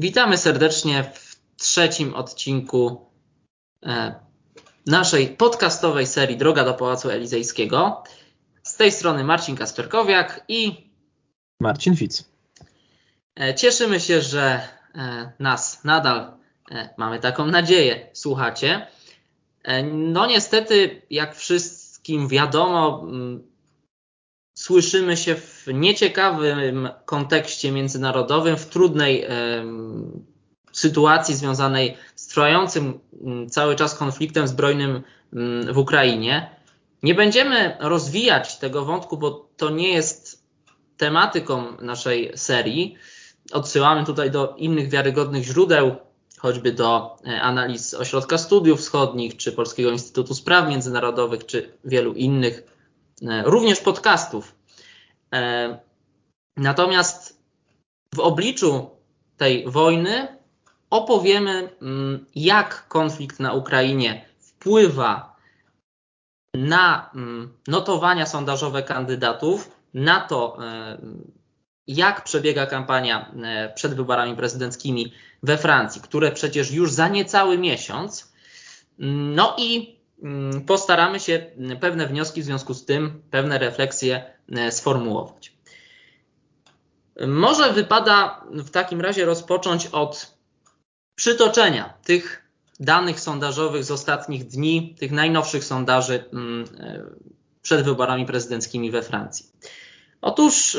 Witamy serdecznie w trzecim odcinku e, naszej podcastowej serii Droga do Pałacu Elizejskiego. Z tej strony Marcin Kasperkowiak i Marcin Fic. E, cieszymy się, że e, nas nadal, mamy taką nadzieję, słuchacie. No niestety, jak wszystkim wiadomo, słyszymy się w nieciekawym kontekście międzynarodowym, w trudnej sytuacji związanej z trwającym mm, cały czas konfliktem zbrojnym mm, w Ukrainie. Nie będziemy rozwijać tego wątku, bo to nie jest tematyką naszej serii. Odsyłamy tutaj do innych wiarygodnych źródeł, choćby do e, analiz Ośrodka Studiów Wschodnich, czy Polskiego Instytutu Spraw Międzynarodowych, czy wielu innych, również podcastów E, natomiast w obliczu tej wojny opowiemy, mm, jak konflikt na Ukrainie wpływa na mm, notowania sondażowe kandydatów, na to, e, jak przebiega kampania e, przed wyborami prezydenckimi we Francji, które przecież już za niecały miesiąc. No i postaramy się pewne wnioski w związku z tym, pewne refleksje E, sformułować. Może wypada w takim razie rozpocząć od przytoczenia tych danych sondażowych z ostatnich dni, tych najnowszych sondaży mm, e, przed wyborami prezydenckimi we Francji. Otóż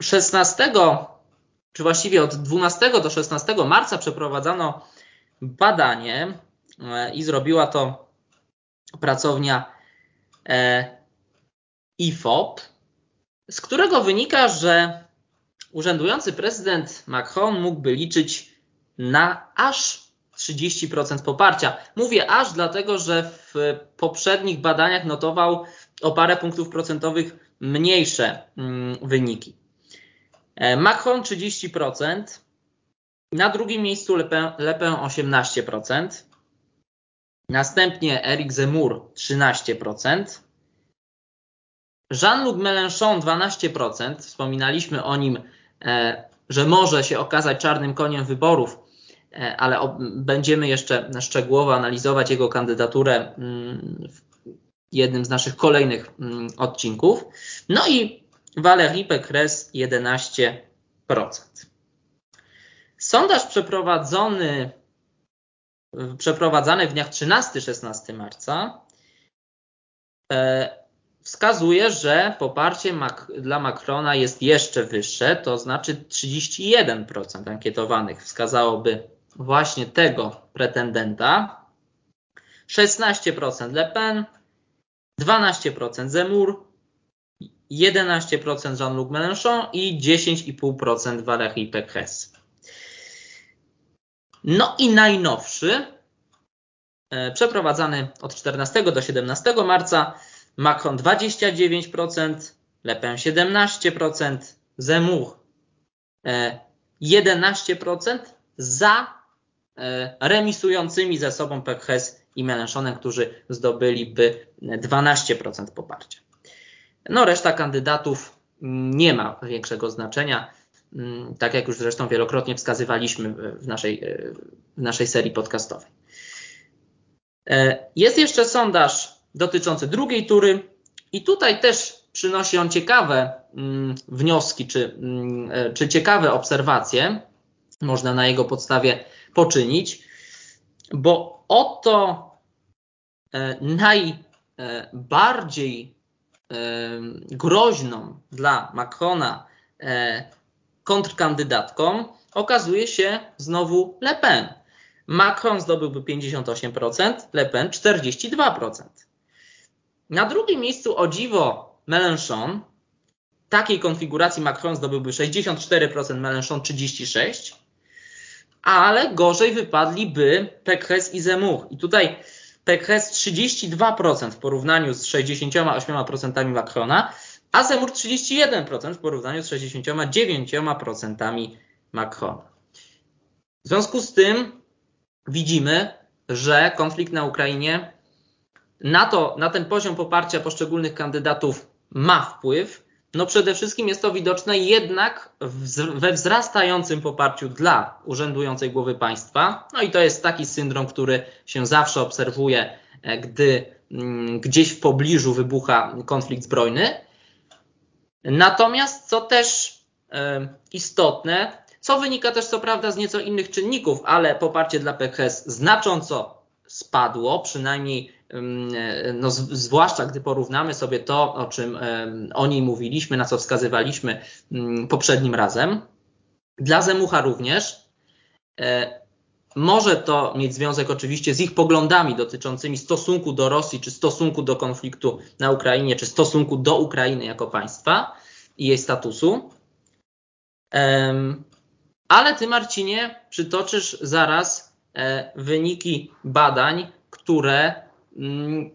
16, e, czy właściwie od 12 do 16 marca przeprowadzano badanie i zrobiła to pracownia E, IFOP, z którego wynika, że urzędujący prezydent Macron mógłby liczyć na aż 30% poparcia. Mówię aż dlatego, że w poprzednich badaniach notował o parę punktów procentowych mniejsze mm, wyniki. E, Macron 30%, na drugim miejscu Le Pen, Le Pen 18%, Następnie Eric Zemmour 13%. Jean-Luc Mélenchon 12%. Wspominaliśmy o nim, e, że może się okazać czarnym koniem wyborów, e, ale będziemy jeszcze szczegółowo analizować jego kandydaturę mm, w jednym z naszych kolejnych mm, odcinków. No i Valérie Pécresse 11%. Sondaż przeprowadzony przeprowadzany w dniach 13-16 marca e, wskazuje, że poparcie dla Macrona jest jeszcze wyższe, to znaczy 31% ankietowanych wskazałoby właśnie tego pretendenta, 16% Le Pen, 12% Zemmour, 11% Jean-Luc Mélenchon i 10,5% Valérie Pécresse. No i najnowszy, e, przeprowadzany od 14 do 17 marca, Macron 29%, Le Pen 17%, Zemmour 11% e, za e, remisującymi ze sobą Pécresse i Mélenchonem, którzy zdobyliby 12% poparcia. No reszta kandydatów nie ma większego znaczenia. Mm, tak jak już zresztą wielokrotnie wskazywaliśmy w naszej, e, w naszej serii podcastowej. E, jest jeszcze sondaż dotyczący drugiej tury i tutaj też przynosi on ciekawe mm, wnioski czy, mm, e, czy ciekawe obserwacje, można na jego podstawie poczynić, bo oto najbardziej groźną dla Macrona kontrkandydatką okazuje się znowu Le Pen. Macron zdobyłby 58%, Le Pen 42%. Na drugim miejscu o dziwo Mélenchon. Takiej konfiguracji Macron zdobyłby 64%, Mélenchon 36%, ale gorzej wypadliby Pécresse i Zemmour. I tutaj Pécresse 32% w porównaniu z 68% Macrona, a Zemur 31% w porównaniu z 69% Macrona. W związku z tym widzimy, że konflikt na Ukrainie na, to, na ten poziom poparcia poszczególnych kandydatów ma wpływ. No przede wszystkim jest to widoczne jednak we wzrastającym poparciu dla urzędującej głowy państwa. No i to jest taki syndrom, który się zawsze obserwuje, e, gdy mm, gdzieś w pobliżu wybucha konflikt zbrojny. Natomiast co też e, istotne, co wynika też co prawda z nieco innych czynników, ale poparcie dla PKS znacząco spadło, przynajmniej no, zwłaszcza gdy porównamy sobie to, o czym o niej mówiliśmy, na co wskazywaliśmy poprzednim razem. Dla Zemucha również. Może to mieć związek oczywiście z ich poglądami dotyczącymi stosunku do Rosji, czy stosunku do konfliktu na Ukrainie, czy stosunku do Ukrainy jako państwa i jej statusu. Ale ty, Marcinie, przytoczysz zaraz e, wyniki badań, które mm,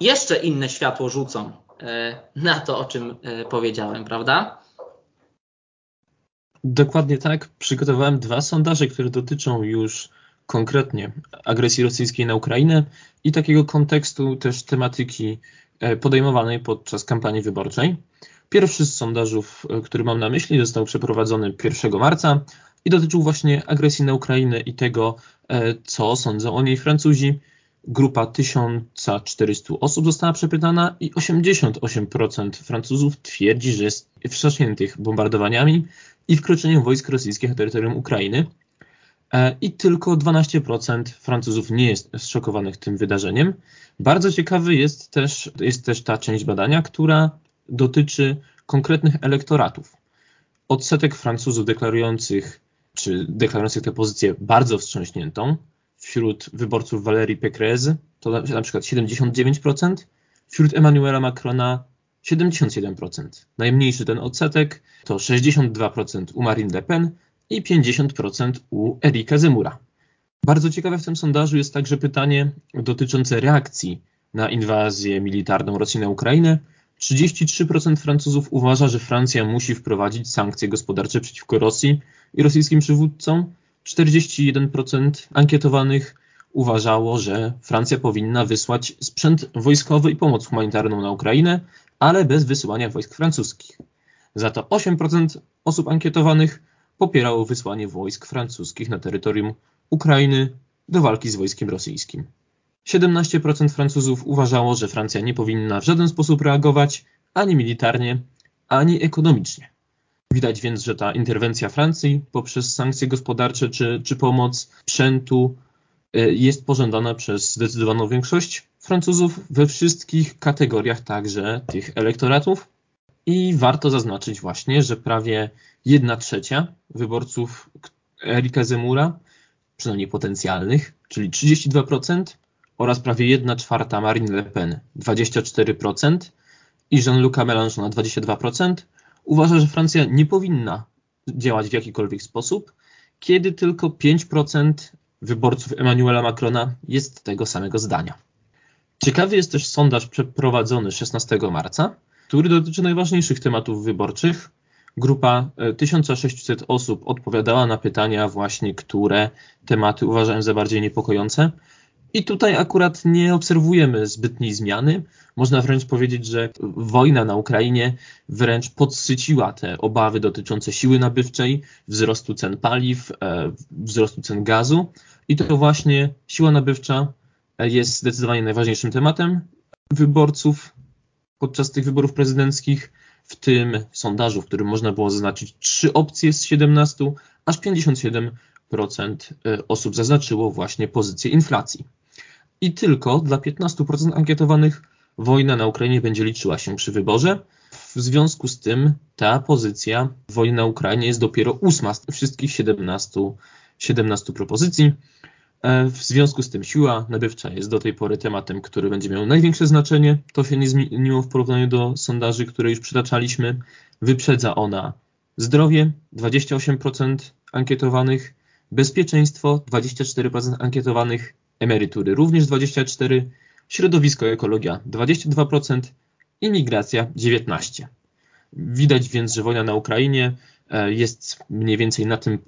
jeszcze inne światło rzucą e, na to, o czym e, powiedziałem, prawda? Dokładnie tak. Przygotowałem dwa sondaże, które dotyczą już konkretnie agresji rosyjskiej na Ukrainę i takiego kontekstu też tematyki podejmowanej podczas kampanii wyborczej. Pierwszy z sondażów, e, który mam na myśli, został przeprowadzony 1 marca i dotyczył właśnie agresji na Ukrainę i tego, e, co sądzą o niej Francuzi. Grupa 1400 osób została przepytana i 88% Francuzów twierdzi, że jest wstrząśniętych bombardowaniami i wkroczeniem wojsk rosyjskich na terytorium Ukrainy. E, I tylko 12% Francuzów nie jest zszokowanych tym wydarzeniem. Bardzo ciekawy jest też, jest też ta część badania, która dotyczy konkretnych elektoratów. Odsetek Francuzów deklarujących, czy deklarujących tę pozycję bardzo wstrząśniętą wśród wyborców Valérie Pécresse to na przykład 79%, wśród Emmanuela Macrona 77%. Najmniejszy ten odsetek to 62% u Marine Le Pen i 50% u Erika Zemura. Bardzo ciekawe w tym sondażu jest także pytanie dotyczące reakcji na inwazję militarną Rosji na Ukrainę 33% Francuzów uważa, że Francja musi wprowadzić sankcje gospodarcze przeciwko Rosji i rosyjskim przywódcom. 41% ankietowanych uważało, że Francja powinna wysłać sprzęt wojskowy i pomoc humanitarną na Ukrainę, ale bez wysyłania wojsk francuskich. Za to 8% osób ankietowanych popierało wysłanie wojsk francuskich na terytorium Ukrainy do walki z wojskiem rosyjskim. 17% Francuzów uważało, że Francja nie powinna w żaden sposób reagować ani militarnie, ani ekonomicznie. Widać więc, że ta interwencja Francji poprzez sankcje gospodarcze czy, czy pomoc sprzętu y, jest pożądana przez zdecydowaną większość Francuzów we wszystkich kategoriach, także tych elektoratów. I warto zaznaczyć właśnie, że prawie 1 trzecia wyborców Erika Zemura, przynajmniej potencjalnych, czyli 32%, oraz prawie 1 czwarta Marine Le Pen 24% i Jean-Luc Mélenchon 22% uważa, że Francja nie powinna działać w jakikolwiek sposób, kiedy tylko 5% wyborców Emmanuela Macrona jest tego samego zdania. Ciekawy jest też sondaż przeprowadzony 16 marca, który dotyczy najważniejszych tematów wyborczych. Grupa 1600 e, osób odpowiadała na pytania właśnie, które tematy uważają za bardziej niepokojące. I tutaj akurat nie obserwujemy zbytniej zmiany. Można wręcz powiedzieć, że wojna na Ukrainie wręcz podsyciła te obawy dotyczące siły nabywczej, wzrostu cen paliw, e, wzrostu cen gazu. I to właśnie siła nabywcza jest zdecydowanie najważniejszym tematem wyborców podczas tych wyborów prezydenckich. W tym sondażu, w którym można było zaznaczyć trzy opcje z 17, aż 57% e, osób zaznaczyło właśnie pozycję inflacji i tylko dla 15% ankietowanych wojna na Ukrainie będzie liczyła się przy wyborze. W związku z tym ta pozycja wojny na Ukrainie jest dopiero ósma z wszystkich 17, 17 propozycji. E, w związku z tym siła nabywcza jest do tej pory tematem, który będzie miał największe znaczenie. To się nie zmieniło w porównaniu do sondaży, które już przytaczaliśmy. Wyprzedza ona zdrowie 28% ankietowanych, bezpieczeństwo 24% ankietowanych, emerytury również 24%, środowisko ekologia 22%, imigracja 19%. Widać więc, że wojna na Ukrainie jest mniej więcej na tym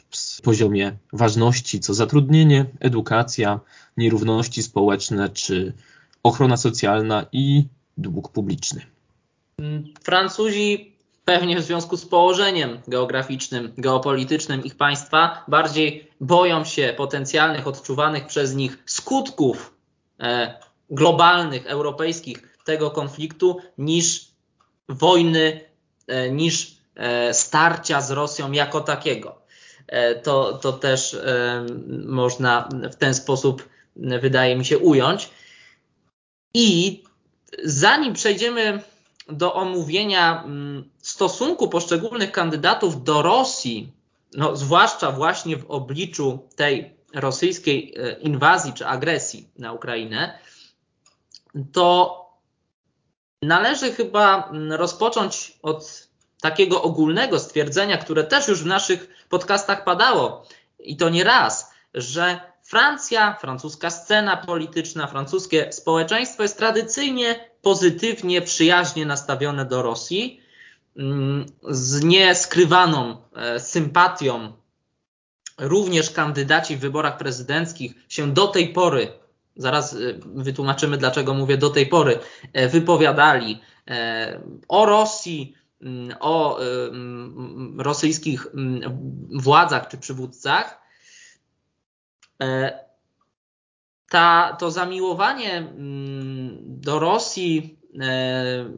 poziomie ważności, co zatrudnienie, edukacja, nierówności społeczne czy ochrona socjalna i dług publiczny. Francuzi pewnie w związku z położeniem geograficznym, geopolitycznym ich państwa bardziej boją się potencjalnych, odczuwanych przez nich skutków e, globalnych, europejskich tego konfliktu niż wojny, e, niż e, starcia z Rosją jako takiego. To, to też można w ten sposób, wydaje mi się, ująć. I zanim przejdziemy do omówienia mm, stosunku poszczególnych kandydatów do Rosji, no, zwłaszcza właśnie w obliczu tej rosyjskiej e, inwazji czy agresji na Ukrainę, to należy chyba mm, rozpocząć od takiego ogólnego stwierdzenia, które też już w naszych podcastach padało i to nie raz, że Francja, francuska scena polityczna, francuskie społeczeństwo jest tradycyjnie pozytywnie, przyjaźnie nastawione do Rosji, mm, z nieskrywaną e, sympatią. Również kandydaci w wyborach prezydenckich się do tej pory, zaraz e, wytłumaczymy dlaczego mówię do tej pory, e, wypowiadali o Rosji, o mm, rosyjskich władzach czy przywódcach. Ta, to zamiłowanie do Rosji e,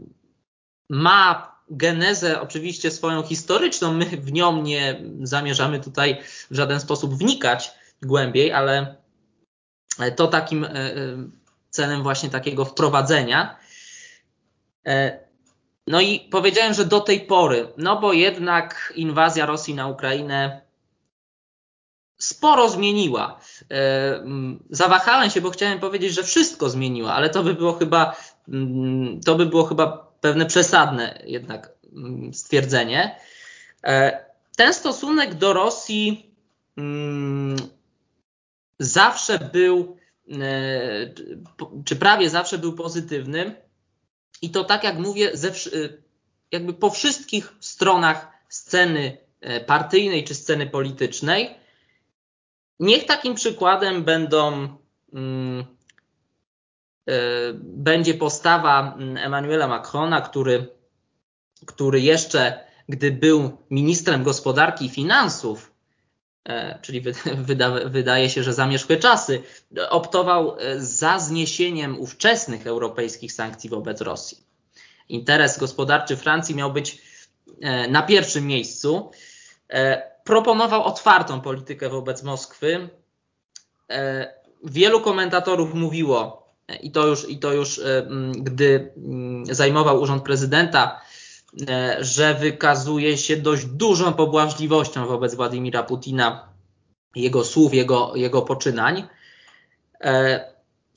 ma genezę oczywiście swoją historyczną. My w nią nie zamierzamy tutaj w żaden sposób wnikać głębiej, ale to takim e, e, celem właśnie takiego wprowadzenia. No i powiedziałem, że do tej pory, no bo jednak inwazja Rosji na Ukrainę sporo zmieniła. E, zawahałem się, bo chciałem powiedzieć, że wszystko zmieniła, ale to by było chyba, to by było chyba pewne przesadne jednak stwierdzenie. E, ten stosunek do Rosji zawsze był, e, czy prawie zawsze był pozytywny. I to tak jak mówię, jakby po wszystkich stronach sceny partyjnej czy sceny politycznej. Niech takim przykładem będą, mm, e, będzie postawa mm, Emmanuela Macrona, który, który jeszcze, gdy był ministrem gospodarki i finansów, e, czyli wyda, wydaje się, że zamierzchłe czasy, optował e, za zniesieniem ówczesnych europejskich sankcji wobec Rosji. Interes gospodarczy Francji miał być na pierwszym miejscu proponował otwartą politykę wobec Moskwy. E, wielu komentatorów mówiło, e, i to już, i to już e, gdy zajmował urząd prezydenta, że wykazuje się dość dużą pobłażliwością wobec Władimira Putina, jego słów, jego, jego poczynań.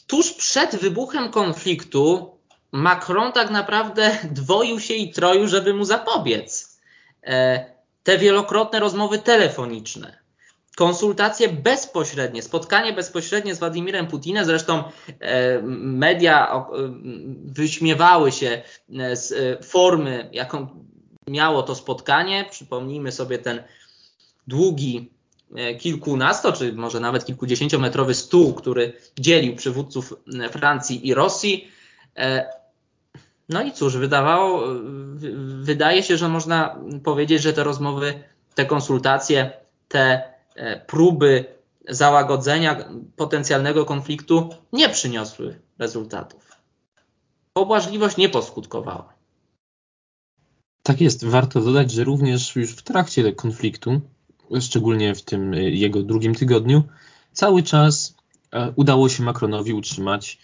Tuż przed wybuchem konfliktu Macron tak naprawdę dwoił się i troił, żeby mu zapobiec te wielokrotne rozmowy telefoniczne, konsultacje bezpośrednie, spotkanie bezpośrednie z Władimirem Putinem, zresztą e, media e, wyśmiewały się e, z formy, jaką miało to spotkanie. Przypomnijmy sobie ten długi kilkunasto, czy może nawet kilkudziesięciometrowy stół, który dzielił przywódców Francji i Rosji. No i cóż, wydawało, wydaje się, że można powiedzieć, że te rozmowy, te konsultacje, te próby załagodzenia potencjalnego konfliktu nie przyniosły rezultatów. Pobłażliwość nie poskutkowała. Tak jest. Warto dodać, że również już w trakcie konfliktu, szczególnie w tym e, jego drugim tygodniu, cały czas e, udało się Macronowi utrzymać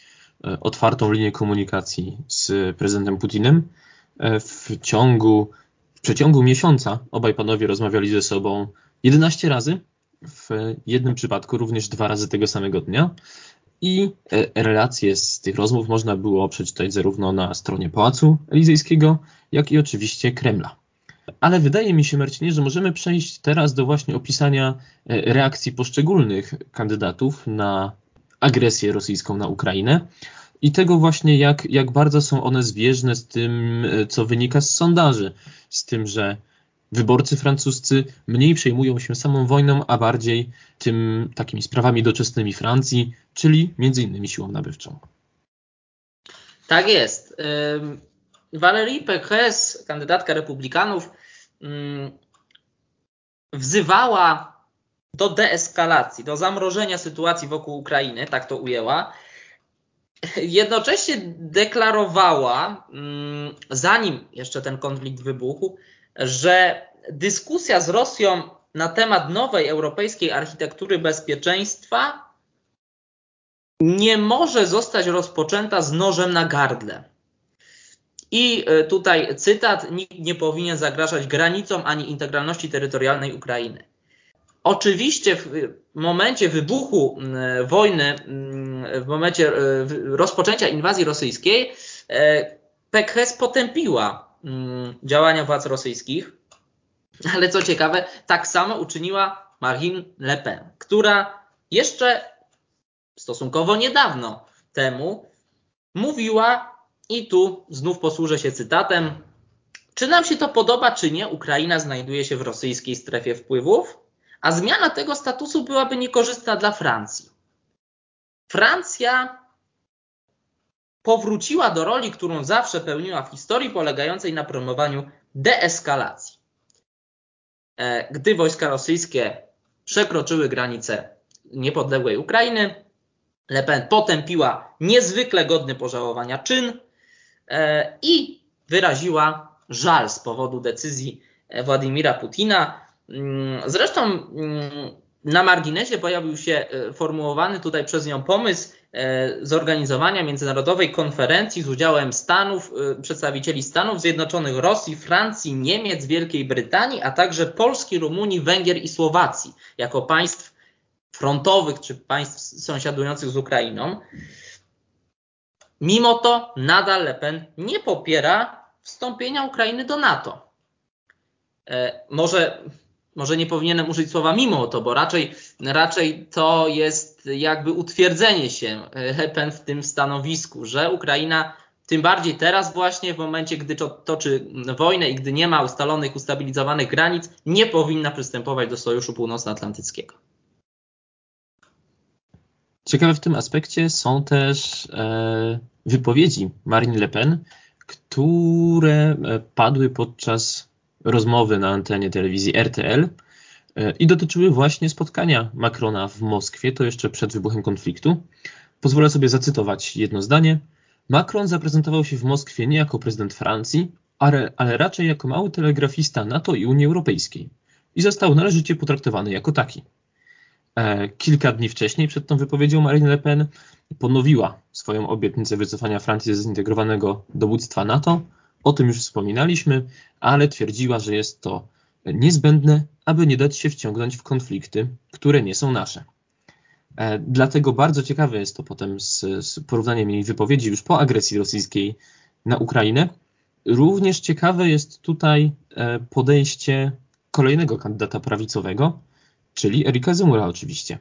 E, otwartą linię komunikacji z prezydentem Putinem. E, w ciągu, w przeciągu miesiąca obaj panowie rozmawiali ze sobą 11 razy, w jednym przypadku również dwa razy tego samego dnia. I e, relacje z tych rozmów można było przeczytać zarówno na stronie Pałacu Elizejskiego, jak i oczywiście Kremla. Ale wydaje mi się, Marcinie, że możemy przejść teraz do właśnie opisania reakcji poszczególnych kandydatów na agresję rosyjską na Ukrainę i tego właśnie, jak, jak bardzo są one zbieżne z tym, e, co wynika z sondaży, z tym, że wyborcy francuscy mniej przejmują się samą wojną, a bardziej tym takimi sprawami doczesnymi Francji, czyli między innymi siłą nabywczą. Tak jest. Valérie Pécresse, kandydatka republikanów, wzywała do deeskalacji, do zamrożenia sytuacji wokół Ukrainy, tak to ujęła. Jednocześnie deklarowała, zanim jeszcze ten konflikt wybuchł, że dyskusja z Rosją na temat nowej europejskiej architektury bezpieczeństwa nie może zostać rozpoczęta z nożem na gardle. I e, tutaj cytat: Nikt nie powinien zagrażać granicom ani integralności terytorialnej Ukrainy. Oczywiście w momencie wybuchu wojny, w momencie e, rozpoczęcia inwazji rosyjskiej, e, Pekres potępiła działania władz rosyjskich, ale co ciekawe, tak samo uczyniła Marine Le Pen, która jeszcze stosunkowo niedawno temu mówiła, i tu znów posłużę się cytatem, czy nam się to podoba, czy nie, Ukraina znajduje się w rosyjskiej strefie wpływów, a zmiana tego statusu byłaby niekorzystna dla Francji. Francja powróciła do roli, którą zawsze pełniła w historii, polegającej na promowaniu deeskalacji. E, gdy wojska rosyjskie przekroczyły granice niepodległej Ukrainy, Le Pen potępiła niezwykle godny pożałowania czyn e, i wyraziła żal z powodu decyzji Władimira Putina. Mm, zresztą mm, na marginesie pojawił się e, formułowany tutaj przez nią pomysł zorganizowania międzynarodowej konferencji z udziałem Stanów, przedstawicieli Stanów Zjednoczonych, Rosji, Francji, Niemiec, Wielkiej Brytanii, a także Polski, Rumunii, Węgier i Słowacji jako państw frontowych czy państw sąsiadujących z Ukrainą. Mimo to nadal Le Pen nie popiera wstąpienia Ukrainy do NATO. E, może, może nie powinienem użyć słowa mimo to, bo raczej, raczej to jest jakby utwierdzenie się Le Pen w tym stanowisku, że Ukraina tym bardziej teraz właśnie w momencie, gdy toczy wojnę i gdy nie ma ustalonych, ustabilizowanych granic, nie powinna przystępować do Sojuszu Północnoatlantyckiego. Ciekawe w tym aspekcie są też e, wypowiedzi Marine Le Pen, które e, padły podczas rozmowy na antenie telewizji RTL e, i dotyczyły właśnie spotkania Macrona w Moskwie, to jeszcze przed wybuchem konfliktu. Pozwolę sobie zacytować jedno zdanie. Macron zaprezentował się w Moskwie nie jako prezydent Francji, ale, ale raczej jako mały telegrafista NATO i Unii Europejskiej i został należycie potraktowany jako taki. E, kilka dni wcześniej, przed tą wypowiedzią, Marine Le Pen ponowiła swoją obietnicę wycofania Francji ze zintegrowanego dowództwa NATO. O tym już wspominaliśmy, ale twierdziła, że jest to niezbędne, aby nie dać się wciągnąć w konflikty, które nie są nasze. E, dlatego bardzo ciekawe jest to potem z, z porównaniem jej wypowiedzi już po agresji rosyjskiej na Ukrainę. Również ciekawe jest tutaj e, podejście kolejnego kandydata prawicowego, czyli Erika Zemura oczywiście.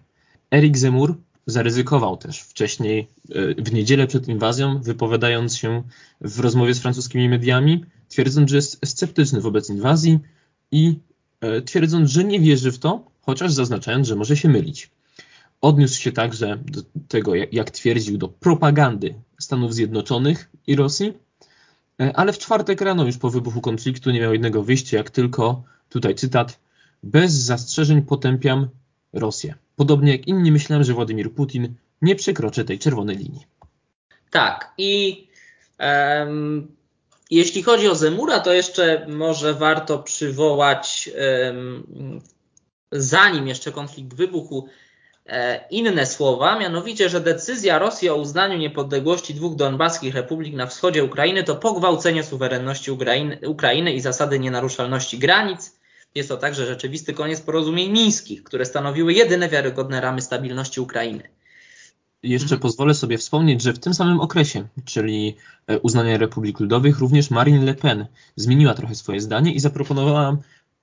Erik Zemur zaryzykował też wcześniej e, w niedzielę przed inwazją, wypowiadając się w rozmowie z francuskimi mediami, twierdząc, że jest sceptyczny wobec inwazji i e, twierdząc, że nie wierzy w to, chociaż zaznaczając, że może się mylić. Odniósł się także do tego, jak twierdził, do propagandy Stanów Zjednoczonych i Rosji, e, ale w czwartek rano, już po wybuchu konfliktu, nie miał innego wyjścia, jak tylko, tutaj cytat, bez zastrzeżeń potępiam Rosję. Podobnie jak inni myślałem, że Władimir Putin nie przekroczy tej czerwonej linii. Tak i um, jeśli chodzi o Zemura, to jeszcze może warto przywołać, um, zanim jeszcze konflikt wybuchł, e, inne słowa, mianowicie, że decyzja Rosji o uznaniu niepodległości dwóch donbaskich republik na wschodzie Ukrainy to pogwałcenie suwerenności Ukrainy, Ukrainy i zasady nienaruszalności granic, jest to także rzeczywisty koniec porozumień mińskich, które stanowiły jedyne wiarygodne ramy stabilności Ukrainy. Jeszcze mhm. pozwolę sobie wspomnieć, że w tym samym okresie, czyli e, uznania Republik Ludowych, również Marine Le Pen zmieniła trochę swoje zdanie i zaproponowała,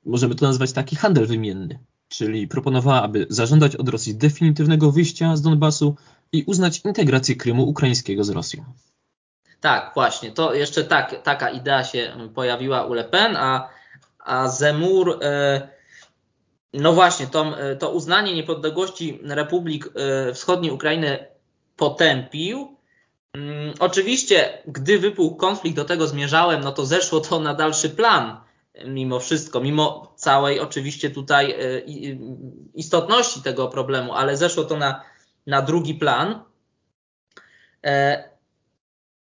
możemy to nazwać taki handel wymienny, czyli proponowała, aby zażądać od Rosji definitywnego wyjścia z Donbasu i uznać integrację Krymu ukraińskiego z Rosją. Tak, właśnie. To jeszcze tak, taka idea się pojawiła u Le Pen, a a Zemur, e, no właśnie, to, e, to uznanie niepodległości Republik e, Wschodniej Ukrainy potępił, Mm, oczywiście, gdy wypukł konflikt, do tego zmierzałem, no to zeszło to na dalszy plan mimo wszystko, mimo całej oczywiście tutaj istotności tego problemu, ale zeszło to na, na drugi plan.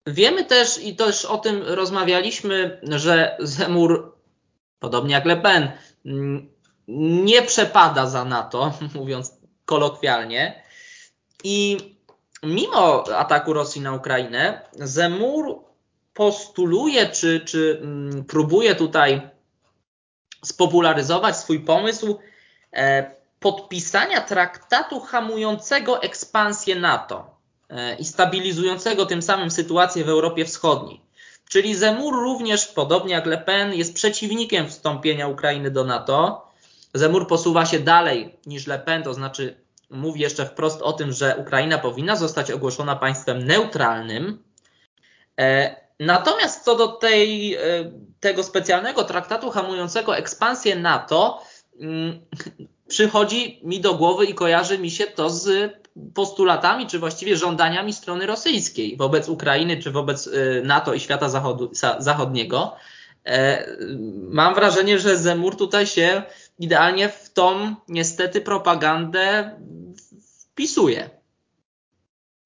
Wiemy też i też o tym rozmawialiśmy, że Zemur, podobnie jak Le Pen, mm, nie przepada za NATO, mówiąc kolokwialnie. I mimo ataku Rosji na Ukrainę, Zemur postuluje, czy, czy mm, próbuje tutaj spopularyzować swój pomysł e, podpisania traktatu hamującego ekspansję NATO e, i stabilizującego tym samym sytuację w Europie Wschodniej. Czyli Zemur również, podobnie jak Le Pen, jest przeciwnikiem wstąpienia Ukrainy do NATO. Zemur posuwa się dalej niż Le Pen, to znaczy mówi jeszcze wprost o tym, że Ukraina powinna zostać ogłoszona państwem neutralnym. E, natomiast co do tej, e, tego specjalnego traktatu hamującego ekspansję NATO, mm, przychodzi mi do głowy i kojarzy mi się to z postulatami, czy właściwie żądaniami strony rosyjskiej wobec Ukrainy, czy wobec e, NATO i świata zachodu, zachodniego. Mam wrażenie, że Zemur tutaj się idealnie w tą niestety propagandę wpisuje.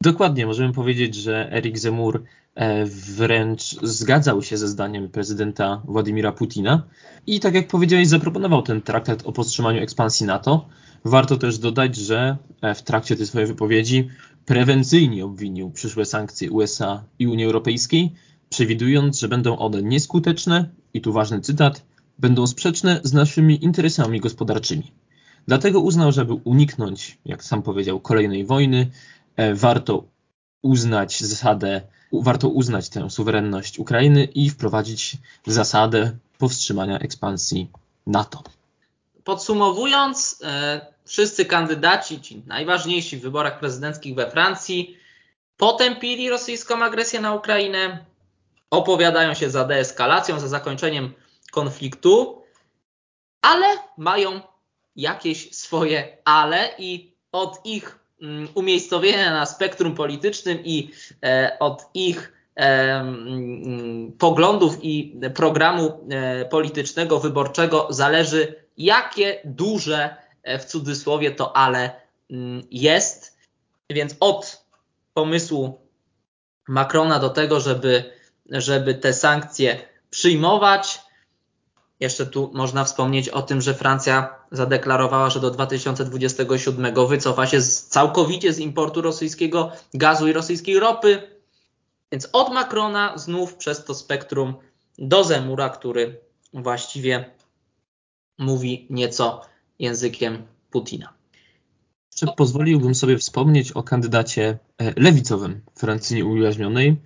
Dokładnie, możemy powiedzieć, że Erik Zemur e, wręcz zgadzał się ze zdaniem prezydenta Władimira Putina i tak jak powiedziałeś, zaproponował ten traktat o powstrzymaniu ekspansji NATO. Warto też dodać, że e, w trakcie tej swojej wypowiedzi prewencyjnie obwinił przyszłe sankcje USA i Unii Europejskiej, przewidując, że będą one nieskuteczne i tu ważny cytat, będą sprzeczne z naszymi interesami gospodarczymi. Dlatego uznał, żeby uniknąć, jak sam powiedział, kolejnej wojny, e, warto uznać zasadę, warto uznać tę suwerenność Ukrainy i wprowadzić zasadę powstrzymania ekspansji NATO. Podsumowując, e, wszyscy kandydaci, ci najważniejsi w wyborach prezydenckich we Francji, potępili rosyjską agresję na Ukrainę, opowiadają się za deeskalacją, za zakończeniem konfliktu, ale mają jakieś swoje ale i od ich mm, umiejscowienia na spektrum politycznym i e, od ich e, mm, poglądów i programu politycznego, wyborczego zależy, jakie duże w cudzysłowie to ale mm, jest. Więc od pomysłu Macrona do tego, żeby, żeby te sankcje przyjmować, jeszcze tu można wspomnieć o tym, że Francja zadeklarowała, że do 2027 wycofa się z, całkowicie z importu rosyjskiego gazu i rosyjskiej ropy. Więc od Macrona znów przez to spektrum do Zemura, który właściwie mówi nieco językiem Putina. Jeszcze pozwoliłbym sobie wspomnieć o kandydacie e, lewicowym Francji nieujaźnionej,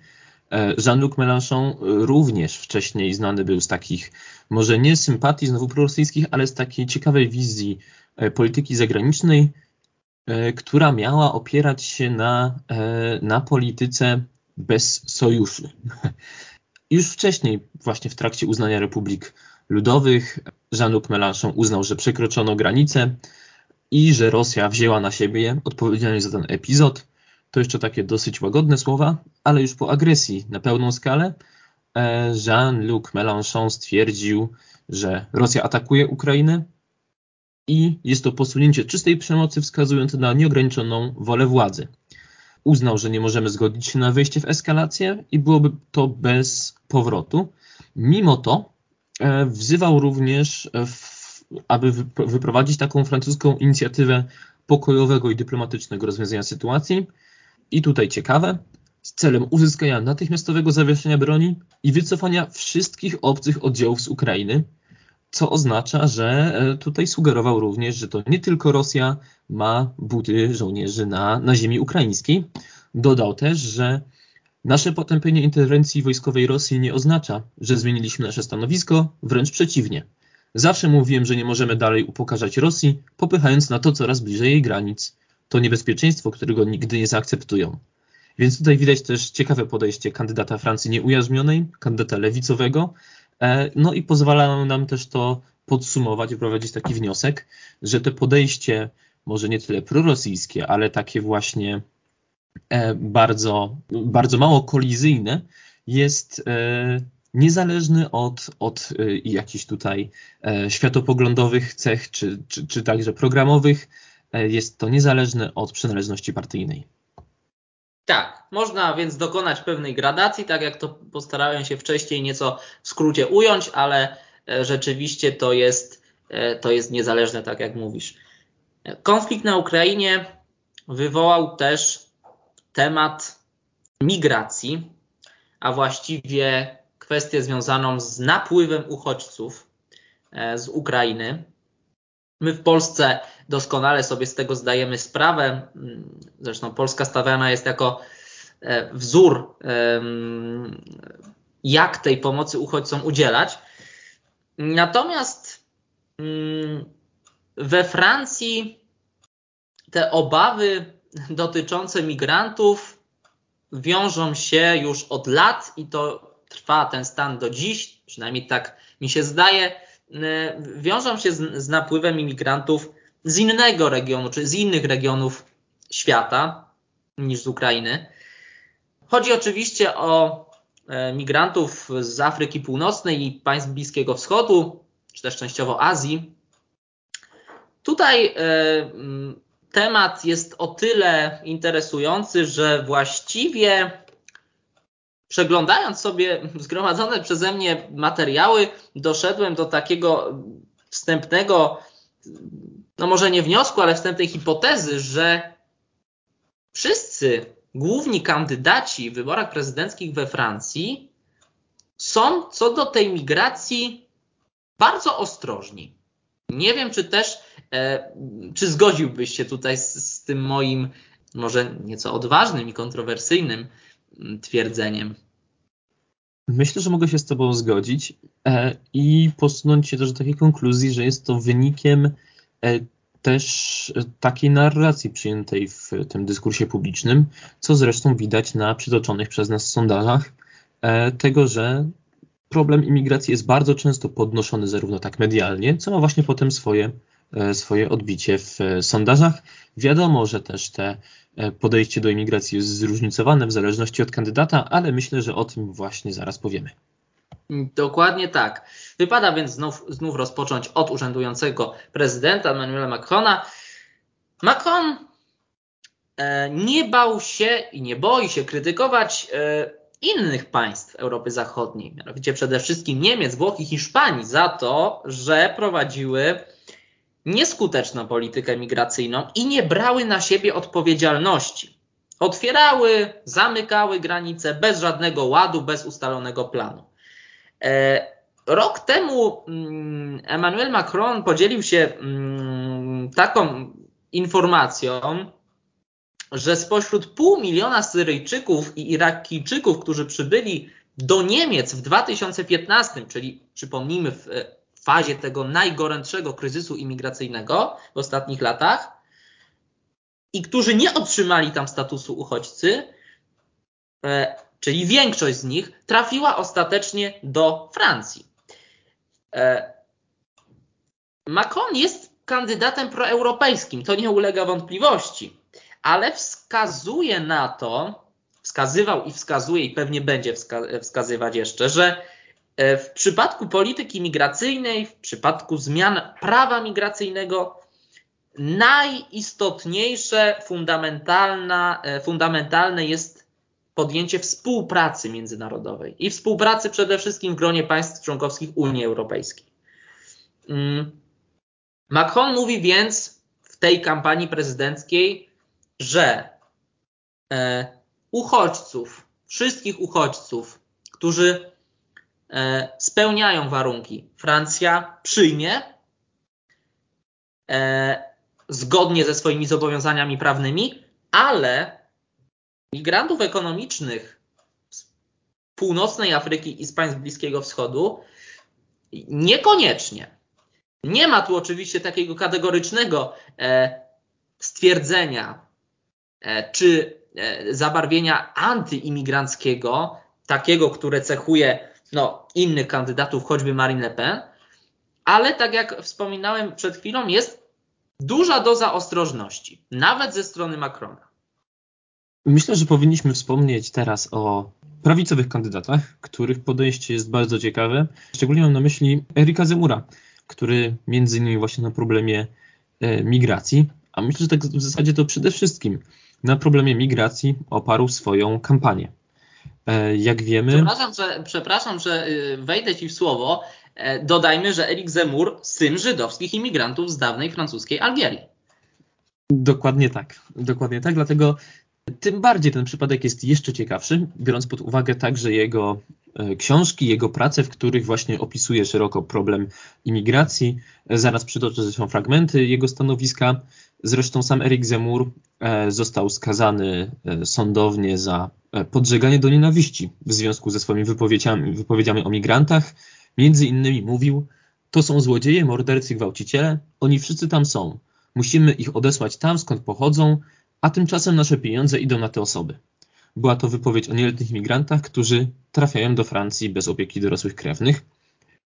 E, Jean-Luc Mélenchon również wcześniej znany był z takich, może nie sympatii znowu prorosyjskich, ale z takiej ciekawej wizji e, polityki zagranicznej, e, która miała opierać się na, na polityce bez sojuszy. Już wcześniej, właśnie w trakcie uznania republik ludowych, Jean-Luc Mélenchon uznał, że przekroczono granice i że Rosja wzięła na siebie odpowiedzialność za ten epizod to jeszcze takie dosyć łagodne słowa, ale już po agresji na pełną skalę e, Jean-Luc Mélenchon stwierdził, że Rosja atakuje Ukrainę i jest to posunięcie czystej przemocy wskazujące na nieograniczoną wolę władzy. Uznał, że nie możemy zgodzić się na wejście w eskalację i byłoby to bez powrotu. Mimo to wzywał również, aby wyprowadzić taką francuską inicjatywę pokojowego i dyplomatycznego rozwiązania sytuacji, i tutaj ciekawe, z celem uzyskania natychmiastowego zawieszenia broni i wycofania wszystkich obcych oddziałów z Ukrainy, co oznacza, że e, tutaj sugerował również, że to nie tylko Rosja ma buty żołnierzy na, na ziemi ukraińskiej. Dodał też, że nasze potępienie interwencji wojskowej Rosji nie oznacza, że zmieniliśmy nasze stanowisko, wręcz przeciwnie. Zawsze mówiłem, że nie możemy dalej upokarzać Rosji, popychając na to coraz bliżej jej granic to niebezpieczeństwo, którego nigdy nie zaakceptują. Więc tutaj widać też ciekawe podejście kandydata Francji nieujarzmionej, kandydata lewicowego, e, no i pozwala nam też to podsumować, wyprowadzić taki wniosek, że to podejście może nie tyle prorosyjskie, ale takie właśnie bardzo, bardzo mało kolizyjne, jest niezależny od, od jakichś tutaj światopoglądowych cech, czy, czy, czy także programowych. Jest to niezależne od przynależności partyjnej. Tak, można więc dokonać pewnej gradacji, tak jak to postarałem się wcześniej nieco w skrócie ująć, ale e, rzeczywiście to jest, e, to jest niezależne, tak jak mówisz. Konflikt na Ukrainie wywołał też temat migracji, a właściwie kwestię związaną z napływem uchodźców e, z Ukrainy. My w Polsce doskonale sobie z tego zdajemy sprawę. Zresztą Polska stawiana jest jako e, wzór, jak tej pomocy uchodźcom udzielać. Natomiast mm, we Francji te obawy dotyczące migrantów wiążą się już od lat i to trwa ten stan do dziś, przynajmniej tak mi się zdaje, wiążą się z, z napływem imigrantów z innego regionu, czy z innych regionów świata niż z Ukrainy. Chodzi oczywiście o e, migrantów z Afryki Północnej i państw Bliskiego Wschodu, czy też częściowo Azji. Tutaj e, temat jest o tyle interesujący, że właściwie przeglądając sobie zgromadzone przeze mnie materiały, doszedłem do takiego wstępnego no może nie wniosku, ale wstępnej hipotezy, że wszyscy główni kandydaci w wyborach prezydenckich we Francji są co do tej migracji bardzo ostrożni. Nie wiem, czy też, czy zgodziłbyś się tutaj z, z tym moim, może nieco odważnym i kontrowersyjnym mm, twierdzeniem. Myślę, że mogę się z Tobą zgodzić e, i posunąć się też do takiej konkluzji, że jest to wynikiem E, też takiej narracji przyjętej w tym dyskursie publicznym, co zresztą widać na przytoczonych przez nas sondażach, e, tego, że problem imigracji jest bardzo często podnoszony zarówno tak medialnie, co ma właśnie potem swoje, e, swoje odbicie w sondażach. Wiadomo, że też te podejście do imigracji jest zróżnicowane w zależności od kandydata, ale myślę, że o tym właśnie zaraz powiemy. Dokładnie tak. Wypada więc znów, znów rozpocząć od urzędującego prezydenta Emmanuela Macrona. Macron e, nie bał się i nie boi się krytykować e, innych państw Europy Zachodniej, mianowicie przede wszystkim Niemiec, Włoch i Hiszpanii, za to, że prowadziły nieskuteczną politykę migracyjną i nie brały na siebie odpowiedzialności. Otwierały, zamykały granice bez żadnego ładu, bez ustalonego planu. E, rok temu mm, Emmanuel Macron podzielił się mm, taką informacją, że spośród pół miliona Syryjczyków i Irakijczyków, którzy przybyli do Niemiec w 2015, czyli przypomnijmy w fazie tego najgorętszego kryzysu imigracyjnego w ostatnich latach, i którzy nie otrzymali tam statusu uchodźcy, e, czyli większość z nich, trafiła ostatecznie do Francji. E, Macron jest kandydatem proeuropejskim, to nie ulega wątpliwości, ale wskazuje na to, wskazywał i wskazuje i pewnie będzie wskazywać jeszcze, że w przypadku polityki migracyjnej, w przypadku zmian prawa migracyjnego, najistotniejsze, e, fundamentalne jest podjęcie współpracy międzynarodowej i współpracy przede wszystkim w gronie państw członkowskich Unii Europejskiej. Mm. Macron mówi więc w tej kampanii prezydenckiej, że e, uchodźców, wszystkich uchodźców, którzy e, spełniają warunki, Francja przyjmie e, zgodnie ze swoimi zobowiązaniami prawnymi, ale migrantów ekonomicznych z północnej Afryki i z państw Bliskiego Wschodu? Niekoniecznie. Nie ma tu oczywiście takiego kategorycznego e, stwierdzenia e, czy e, zabarwienia antyimigranckiego, takiego, które cechuje no, innych kandydatów, choćby Marine Le Pen, ale tak jak wspominałem przed chwilą, jest duża doza ostrożności, nawet ze strony Macrona. Myślę, że powinniśmy wspomnieć teraz o prawicowych kandydatach, których podejście jest bardzo ciekawe. Szczególnie mam na myśli Erika Zemura, który między innymi właśnie na problemie e, migracji, a myślę, że tak w zasadzie to przede wszystkim na problemie migracji oparł swoją kampanię. E, jak wiemy. Przepraszam, że, przepraszam, że y, wejdę ci w słowo. E, dodajmy, że Erik Zemur syn żydowskich imigrantów z dawnej francuskiej Algierii. Dokładnie tak. Dokładnie tak, dlatego tym bardziej ten przypadek jest jeszcze ciekawszy, biorąc pod uwagę także jego e, książki, jego prace, w których właśnie opisuje szeroko problem imigracji. Zaraz przytoczę zresztą fragmenty jego stanowiska. Zresztą sam Erik Zemur e, został skazany e, sądownie za podżeganie do nienawiści w związku ze swoimi wypowiedziami, wypowiedziami o migrantach. Między innymi mówił, to są złodzieje, mordercy, gwałciciele, oni wszyscy tam są. Musimy ich odesłać tam, skąd pochodzą, a tymczasem nasze pieniądze idą na te osoby. Była to wypowiedź o nieletnich migrantach, którzy trafiają do Francji bez opieki dorosłych krewnych.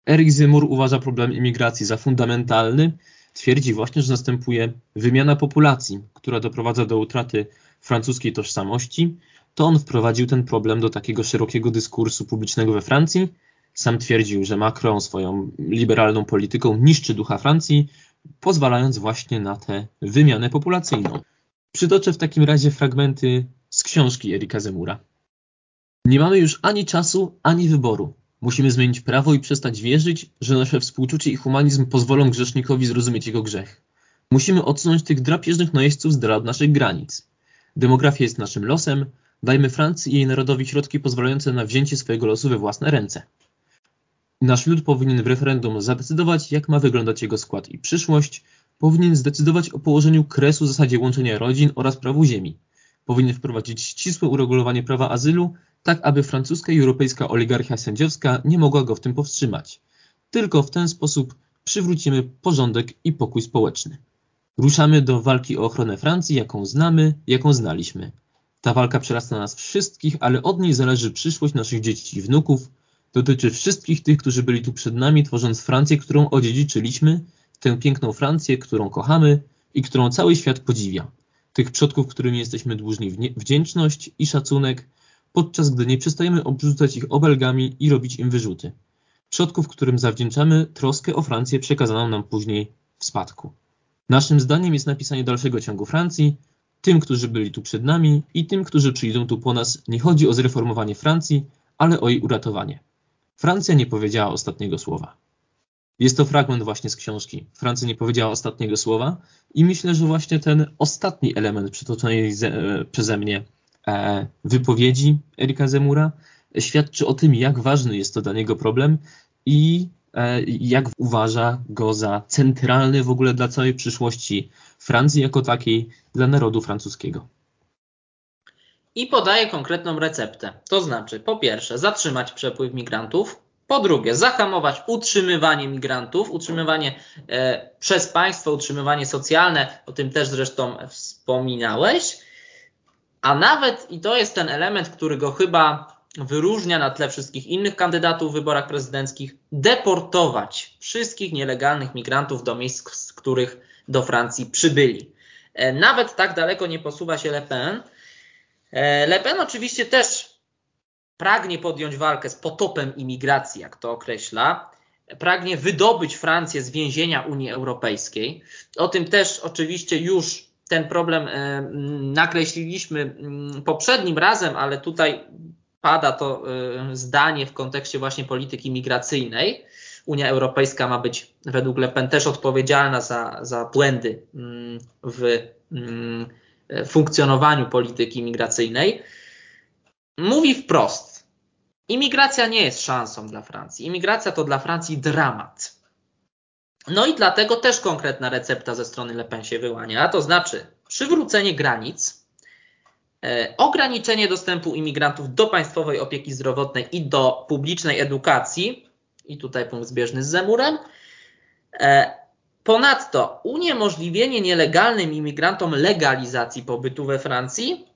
Erik Zemur uważa problem imigracji za fundamentalny. Twierdzi właśnie, że następuje wymiana populacji, która doprowadza do utraty francuskiej tożsamości. To on wprowadził ten problem do takiego szerokiego dyskursu publicznego we Francji. Sam twierdził, że Macron swoją liberalną polityką niszczy ducha Francji, pozwalając właśnie na tę wymianę populacyjną. Przytoczę w takim razie fragmenty z książki Erika Zemura. Nie mamy już ani czasu, ani wyboru. Musimy zmienić prawo i przestać wierzyć, że nasze współczucie i humanizm pozwolą grzesznikowi zrozumieć jego grzech. Musimy odsunąć tych drapieżnych najeźdźców z od naszych granic. Demografia jest naszym losem. Dajmy Francji i jej narodowi środki pozwalające na wzięcie swojego losu we własne ręce. Nasz lud powinien w referendum zadecydować, jak ma wyglądać jego skład i przyszłość, powinien zdecydować o położeniu kresu zasadzie łączenia rodzin oraz prawu ziemi. Powinien wprowadzić ścisłe uregulowanie prawa azylu, tak aby francuska i europejska oligarchia sędziowska nie mogła go w tym powstrzymać. Tylko w ten sposób przywrócimy porządek i pokój społeczny. Ruszamy do walki o ochronę Francji, jaką znamy, jaką znaliśmy. Ta walka przerasta nas wszystkich, ale od niej zależy przyszłość naszych dzieci i wnuków. Dotyczy wszystkich tych, którzy byli tu przed nami, tworząc Francję, którą odziedziczyliśmy tę piękną Francję, którą kochamy i którą cały świat podziwia. Tych przodków, którym jesteśmy dłużni wdzięczność i szacunek, podczas gdy nie przestajemy obrzucać ich obelgami i robić im wyrzuty. Przodków, którym zawdzięczamy troskę o Francję przekazaną nam później w spadku. Naszym zdaniem jest napisanie dalszego ciągu Francji. Tym, którzy byli tu przed nami i tym, którzy przyjdą tu po nas, nie chodzi o zreformowanie Francji, ale o jej uratowanie. Francja nie powiedziała ostatniego słowa. Jest to fragment właśnie z książki. Francja nie powiedziała ostatniego słowa i myślę, że właśnie ten ostatni element przytoczonej e, przeze mnie wypowiedzi Erika Zemura świadczy o tym, jak ważny jest to dla niego problem i e, jak uważa go za centralny w ogóle dla całej przyszłości Francji jako takiej, dla narodu francuskiego. I podaje konkretną receptę. To znaczy, po pierwsze, zatrzymać przepływ migrantów, po drugie, zahamować utrzymywanie migrantów, utrzymywanie e, przez państwo, utrzymywanie socjalne, o tym też zresztą wspominałeś. A nawet, i to jest ten element, który go chyba wyróżnia na tle wszystkich innych kandydatów w wyborach prezydenckich, deportować wszystkich nielegalnych migrantów do miejsc, z których do Francji przybyli. E, nawet tak daleko nie posuwa się Le Pen. E, Le Pen oczywiście też pragnie podjąć walkę z potopem imigracji, jak to określa, pragnie wydobyć Francję z więzienia Unii Europejskiej. O tym też oczywiście już ten problem e, nakreśliliśmy poprzednim razem, ale tutaj pada to e, zdanie w kontekście właśnie polityki migracyjnej. Unia Europejska ma być według Le Pen też odpowiedzialna za, za błędy w mm, funkcjonowaniu polityki migracyjnej mówi wprost: imigracja nie jest szansą dla Francji. Imigracja to dla Francji dramat. No i dlatego też konkretna recepta ze strony Le Pen się wyłania, a to znaczy przywrócenie granic, e, ograniczenie dostępu imigrantów do państwowej opieki zdrowotnej i do publicznej edukacji, i tutaj punkt zbieżny z Zemurem. E, ponadto uniemożliwienie nielegalnym imigrantom legalizacji pobytu we Francji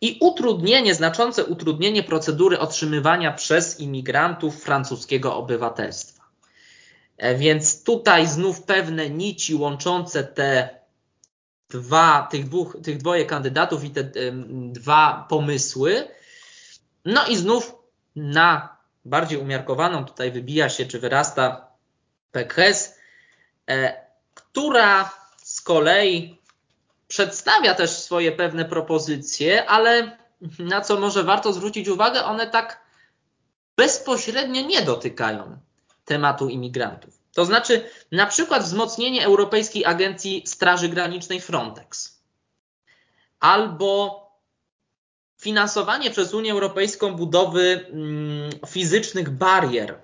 i utrudnienie, znaczące utrudnienie procedury otrzymywania przez imigrantów francuskiego obywatelstwa. E, więc tutaj znów pewne nici łączące te dwa, tych, dwóch, tych dwoje kandydatów i te dwa pomysły. No i znów na bardziej umiarkowaną tutaj wybija się, czy wyrasta Pekres, e, która z kolei przedstawia też swoje pewne propozycje, ale na co może warto zwrócić uwagę, one tak bezpośrednio nie dotykają tematu imigrantów. To znaczy, na przykład wzmocnienie Europejskiej Agencji Straży Granicznej Frontex, albo finansowanie przez Unię Europejską budowy mm, fizycznych barier,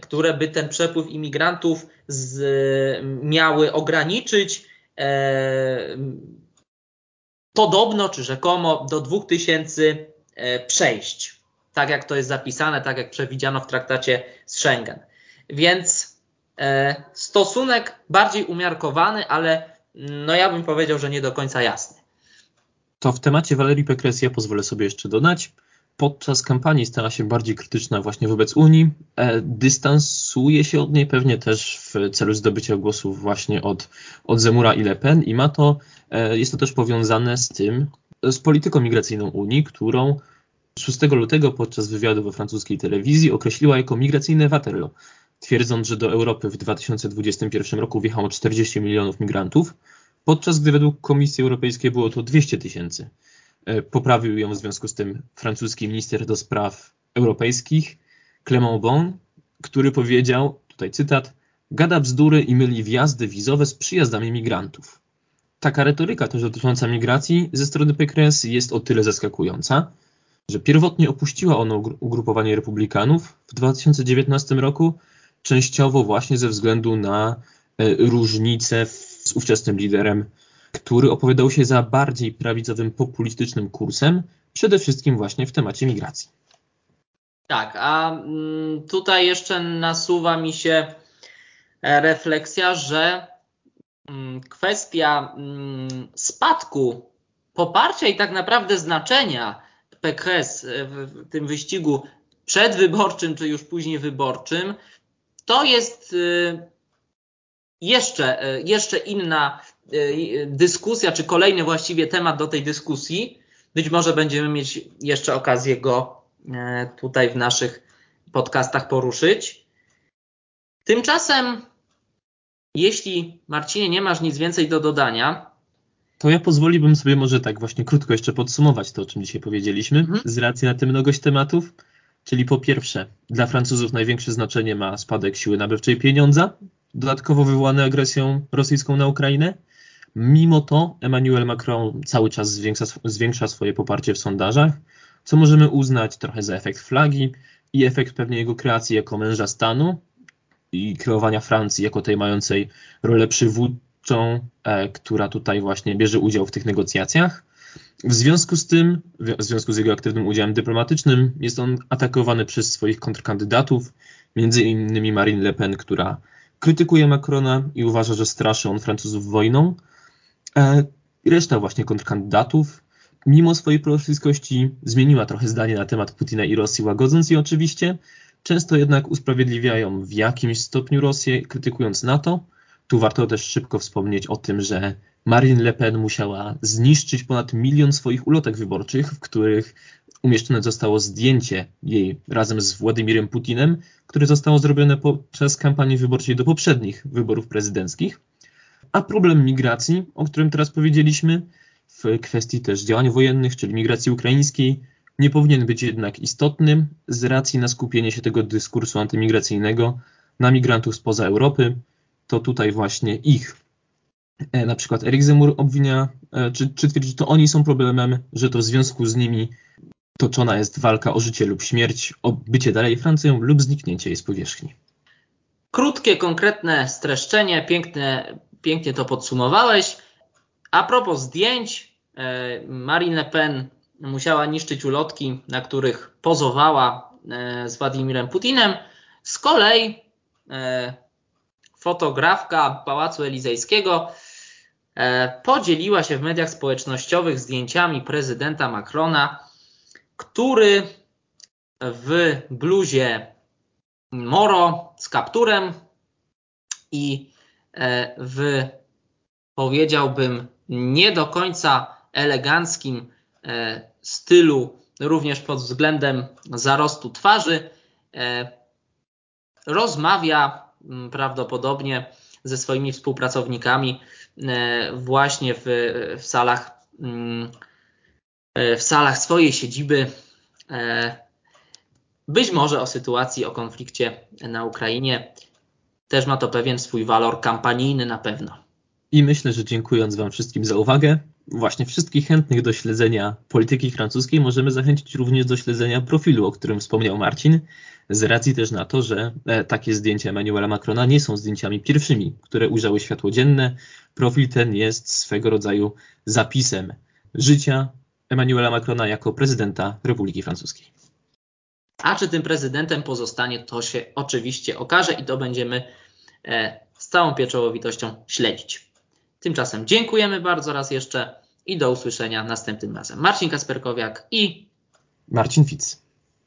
które by ten przepływ imigrantów z, miały ograniczyć. E, podobno czy rzekomo do 2000 e, przejść, tak jak to jest zapisane, tak jak przewidziano w traktacie z Schengen. Więc e, stosunek bardziej umiarkowany, ale no ja bym powiedział, że nie do końca jasny. To w temacie Walerii Pekresja pozwolę sobie jeszcze dodać. Podczas kampanii stała się bardziej krytyczna właśnie wobec Unii. E, dystansuje się od niej pewnie też w celu zdobycia głosów właśnie od, od Zemura i Le Pen i ma to, e, jest to też powiązane z tym, z polityką migracyjną Unii, którą 6 lutego podczas wywiadu we francuskiej telewizji określiła jako migracyjne Waterloo, twierdząc, że do Europy w 2021 roku wjechało 40 milionów migrantów, podczas gdy według Komisji Europejskiej było to 200 tysięcy. E, poprawił ją w związku z tym francuski minister do spraw europejskich Clément Bon, który powiedział, tutaj cytat, gada bzdury i myli wjazdy wizowe z przyjazdami migrantów. Taka retoryka też dotycząca migracji ze strony Pécresse jest o tyle zaskakująca, że pierwotnie opuściła ona ugrupowanie republikanów w 2019 roku, częściowo właśnie ze względu na e, różnice z ówczesnym liderem, który opowiadał się za bardziej prawicowym, populistycznym kursem, przede wszystkim właśnie w temacie migracji. Tak, a mm, tutaj jeszcze nasuwa mi się e, refleksja, że mm, kwestia mm, spadku poparcia i tak naprawdę znaczenia PKS w tym wyścigu przedwyborczym czy już później wyborczym, to jest y, jeszcze, y, jeszcze inna y, dyskusja, czy kolejny właściwie temat do tej dyskusji. Być może będziemy mieć jeszcze okazję go tutaj w naszych podcastach poruszyć. Tymczasem, jeśli Marcinie nie masz nic więcej do dodania, to ja pozwoliłbym sobie może tak właśnie krótko jeszcze podsumować to, o czym dzisiaj powiedzieliśmy, mhm. z racji na tę mnogość tematów. Czyli po pierwsze, dla Francuzów największe znaczenie ma spadek siły nabywczej pieniądza, dodatkowo wywołany agresją rosyjską na Ukrainę. Mimo to Emmanuel Macron cały czas zwiększa, zwiększa swoje poparcie w sondażach, co możemy uznać trochę za efekt flagi i efekt pewnie jego kreacji jako męża stanu i kreowania Francji jako tej mającej rolę przywódcy E, która tutaj właśnie bierze udział w tych negocjacjach. W związku z tym, w związku z jego aktywnym udziałem dyplomatycznym, jest on atakowany przez swoich kontrkandydatów, między innymi Marine Le Pen, która krytykuje Macrona i uważa, że straszy on Francuzów wojną. E, I reszta właśnie kontrkandydatów, mimo swojej prorosyjskości, zmieniła trochę zdanie na temat Putina i Rosji, łagodząc je oczywiście. Często jednak usprawiedliwiają w jakimś stopniu Rosję, krytykując NATO, tu warto też szybko wspomnieć o tym, że Marine Le Pen musiała zniszczyć ponad milion swoich ulotek wyborczych, w których umieszczone zostało zdjęcie jej razem z Władimirem Putinem, które zostało zrobione podczas kampanii wyborczej do poprzednich wyborów prezydenckich. A problem migracji, o którym teraz powiedzieliśmy, w kwestii też działań wojennych, czyli migracji ukraińskiej, nie powinien być jednak istotny z racji na skupienie się tego dyskursu antymigracyjnego na migrantów spoza Europy, to tutaj właśnie ich na przykład Erik Zemur obwinia, e, czy, czy twierdzi, że to oni są problemem, że to w związku z nimi toczona jest walka o życie lub śmierć, o bycie dalej Francją lub zniknięcie jej z powierzchni. Krótkie, konkretne streszczenie, piękne, pięknie to podsumowałeś. A propos zdjęć, e, Marine Le Pen musiała niszczyć ulotki, na których pozowała z Władimirem Putinem. Z kolei fotografka Pałacu Elizejskiego e, podzieliła się w mediach społecznościowych zdjęciami prezydenta Macrona, który w bluzie moro z kapturem i e, w powiedziałbym nie do końca eleganckim stylu, również pod względem zarostu twarzy. Rozmawia prawdopodobnie ze swoimi współpracownikami właśnie w, w salach mm, w salach swojej siedziby być może o sytuacji, o konflikcie na Ukrainie. Też ma to pewien swój walor kampanijny na pewno. I myślę, że dziękując Wam wszystkim za uwagę, właśnie wszystkich chętnych do śledzenia polityki francuskiej możemy zachęcić również do śledzenia profilu, o którym wspomniał Marcin, z racji też na to, że e, takie zdjęcia Emmanuela Macrona nie są zdjęciami pierwszymi, które ujrzały światło dzienne. Profil ten jest swego rodzaju zapisem życia Emmanuela Macrona jako prezydenta Republiki Francuskiej. A czy tym prezydentem pozostanie, to się oczywiście okaże i to będziemy e, z całą pieczołowitością śledzić. Tymczasem dziękujemy bardzo raz jeszcze i do usłyszenia następnym razem. Marcin Kasperkowiak i Marcin Fitz.